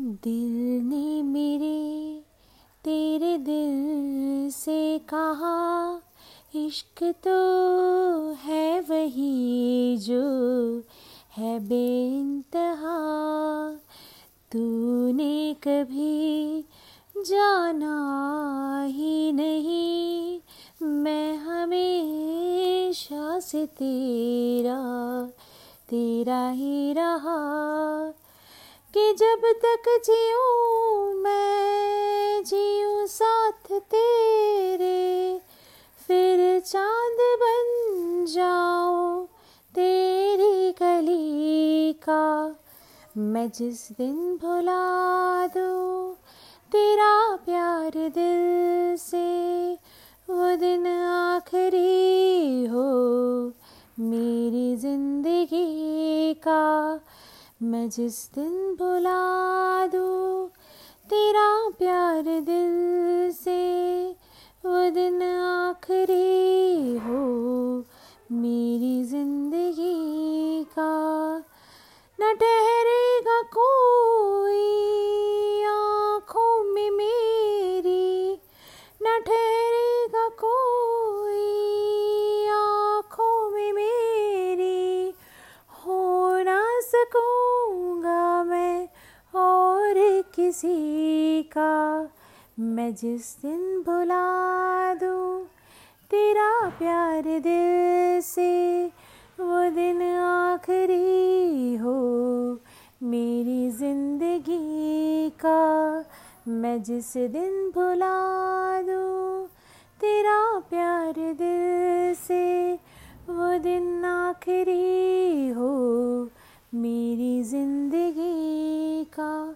दिल ने मेरे, तेरे दिल से कहा, इश्क तो है वही जो है बेइंतहा। तूने कभी जाना ही नहीं, मैं हमेशा से तेरा तेरा ही रहा। कि जब तक जीऊँ मैं जीऊँ साथ तेरे, फिर चाँद बन जाओ तेरी गली का। मैं जिस दिन भुला दूँ तेरा प्यार दिल से, वो दिन आखिरी हो मेरी ज़िंदगी का। मैं जिस दिन बुला दूँ, तेरा प्यार दिल से, वो दिन आखिरी हो। मेरी ज़िंदगी का न किसी का मैं जिस दिन भुला दूँ तेरा प्यार दिल से, वो दिन आखिरी हो मेरी ज़िंदगी का मैं जिस दिन भुला दूँ तेरा प्यार दिल से, वो दिन आखिरी हो मेरी ज़िंदगी का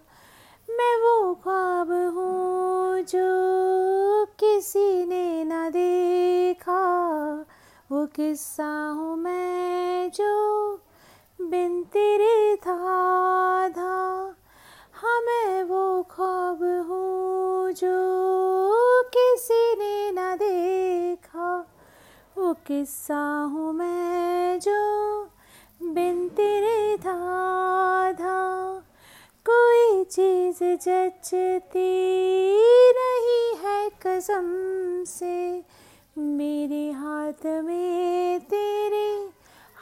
ख्वाब हूँ जो किसी ने न देखा। वो किस्सा हूँ मैं जो बिन तेरे था था हाँ मैं वो ख्वाब हूँ जो किसी ने न देखा। वो किस्सा हूँ मैं जो बिन तेरे था चीज़ जचती नहीं है कसम से। मेरे हाथ में तेरे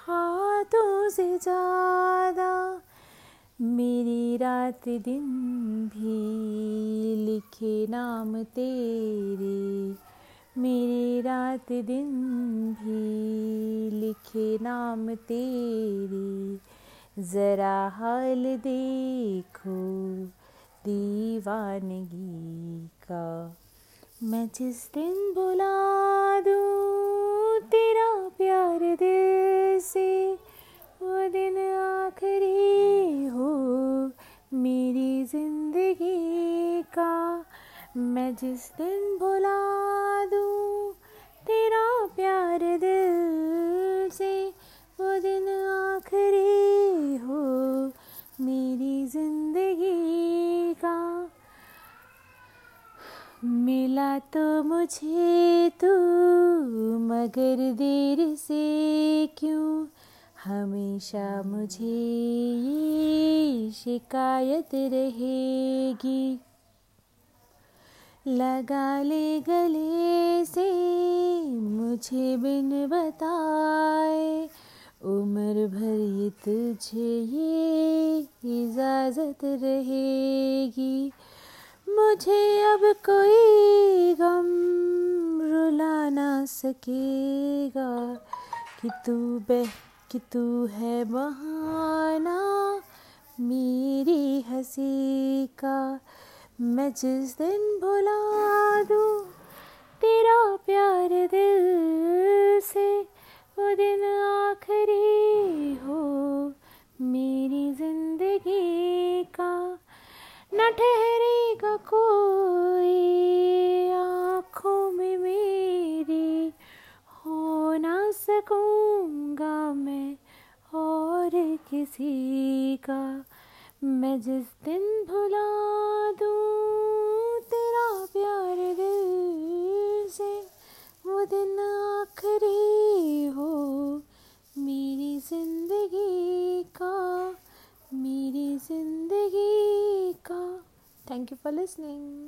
हाथों से ज़्यादा। मेरी रात दिन भी लिखे नाम तेरे। मेरी रात दिन भी लिखे नाम तेरे। जरा हाल देखो दीवानगी का। मैं जिस दिन बुला दूँ तेरा प्यार दिल से, वो दिन आखिरी हो मेरी ज़िंदगी का। मैं जिस दिन भुला दूँ तेरा प्यार दिल मिला तो मुझे तू, मगर देर से क्यों? हमेशा मुझे ये शिकायत रहेगी। लगा ले गले से, मुझे बिन बताए। उम्र भर ये तुझे ये इजाज़त रहेगी। मुझे अब कोई गम रुला ना सकेगा कि तू बह, कि तू है बहाना मेरी हँसी का। मैं जिस दिन भुला दूँ तेरा प्यार दिल से, वो दिन आखिरी सकूँगा मैं और किसी का। मैं जिस दिन भुला दूँ तेरा प्यार दिल से, वो दिन आखिरी हो मेरी ज़िंदगी का, मेरी ज़िंदगी का। Thank you for listening